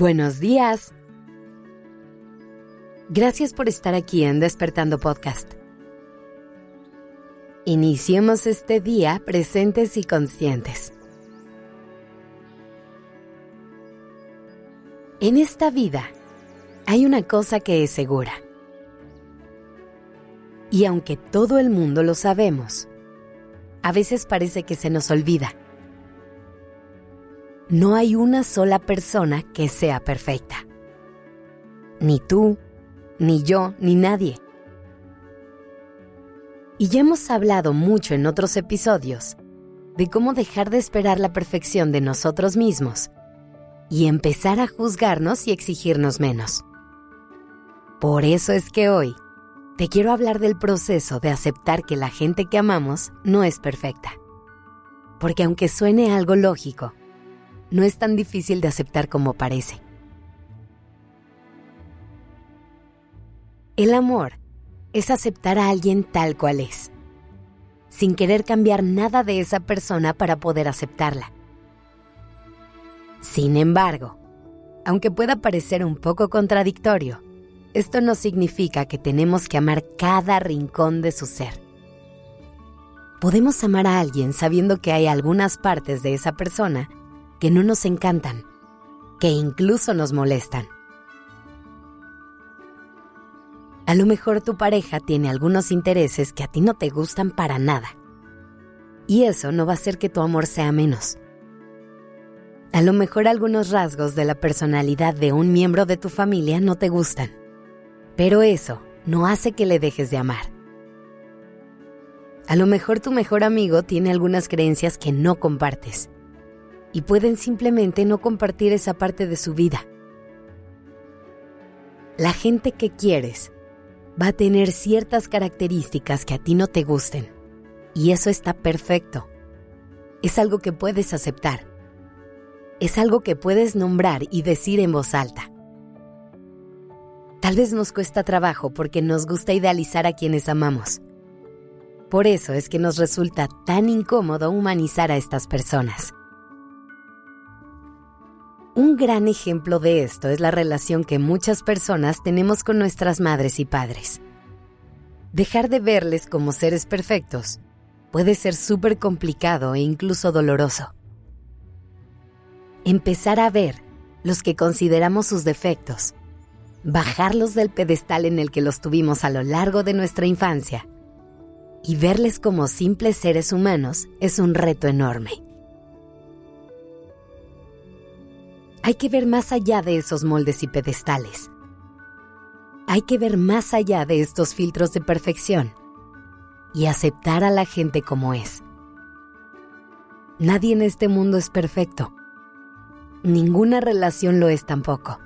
Buenos días. Gracias por estar aquí en Despertando Podcast. Iniciemos este día presentes y conscientes. En esta vida hay una cosa que es segura. Y aunque todo el mundo lo sabemos, a veces parece que se nos olvida no hay una sola persona que sea perfecta. Ni tú, ni yo, ni nadie. Y ya hemos hablado mucho en otros episodios de cómo dejar de esperar la perfección de nosotros mismos y empezar a juzgarnos y exigirnos menos. Por eso es que hoy te quiero hablar del proceso de aceptar que la gente que amamos no es perfecta. Porque aunque suene algo lógico, no es tan difícil de aceptar como parece. El amor es aceptar a alguien tal cual es, sin querer cambiar nada de esa persona para poder aceptarla. Sin embargo, aunque pueda parecer un poco contradictorio, esto no significa que tenemos que amar cada rincón de su ser. Podemos amar a alguien sabiendo que hay algunas partes de esa persona que no nos encantan, que incluso nos molestan. A lo mejor tu pareja tiene algunos intereses que a ti no te gustan para nada. Y eso no va a hacer que tu amor sea menos. A lo mejor algunos rasgos de la personalidad de un miembro de tu familia no te gustan. Pero eso no hace que le dejes de amar. A lo mejor tu mejor amigo tiene algunas creencias que no compartes y pueden simplemente no compartir esa parte de su vida. La gente que quieres va a tener ciertas características que a ti no te gusten y eso está perfecto. Es algo que puedes aceptar. Es algo que puedes nombrar y decir en voz alta. Tal vez nos cuesta trabajo porque nos gusta idealizar a quienes amamos. Por eso es que nos resulta tan incómodo humanizar a estas personas. Un gran ejemplo de esto es la relación que muchas personas tenemos con nuestras madres y padres. Dejar de verles como seres perfectos puede ser súper complicado e incluso doloroso. Empezar a ver los que consideramos sus defectos, bajarlos del pedestal en el que los tuvimos a lo largo de nuestra infancia y verles como simples seres humanos es un reto enorme. Hay que ver más allá de esos moldes y pedestales. Hay que ver más allá de estos filtros de perfección y aceptar a la gente como es. Nadie en este mundo es perfecto. Ninguna relación lo es tampoco.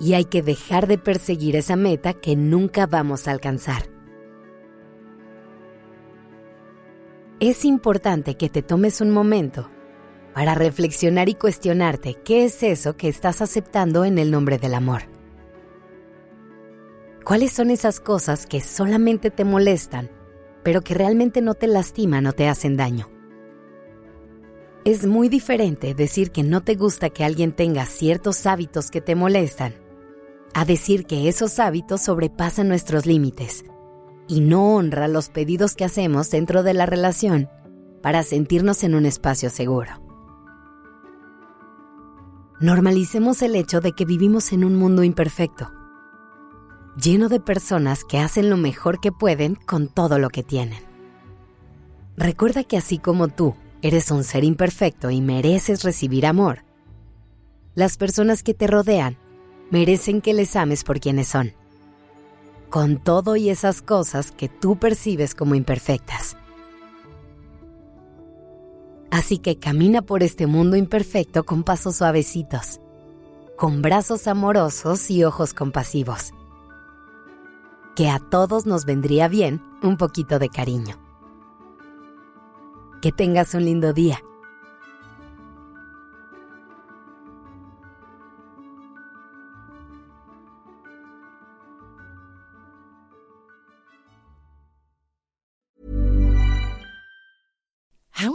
Y hay que dejar de perseguir esa meta que nunca vamos a alcanzar. Es importante que te tomes un momento para reflexionar y cuestionarte qué es eso que estás aceptando en el nombre del amor. ¿Cuáles son esas cosas que solamente te molestan, pero que realmente no te lastiman o te hacen daño? Es muy diferente decir que no te gusta que alguien tenga ciertos hábitos que te molestan, a decir que esos hábitos sobrepasan nuestros límites y no honra los pedidos que hacemos dentro de la relación para sentirnos en un espacio seguro. Normalicemos el hecho de que vivimos en un mundo imperfecto, lleno de personas que hacen lo mejor que pueden con todo lo que tienen. Recuerda que así como tú eres un ser imperfecto y mereces recibir amor, las personas que te rodean merecen que les ames por quienes son, con todo y esas cosas que tú percibes como imperfectas. Así que camina por este mundo imperfecto con pasos suavecitos, con brazos amorosos y ojos compasivos. Que a todos nos vendría bien un poquito de cariño. Que tengas un lindo día.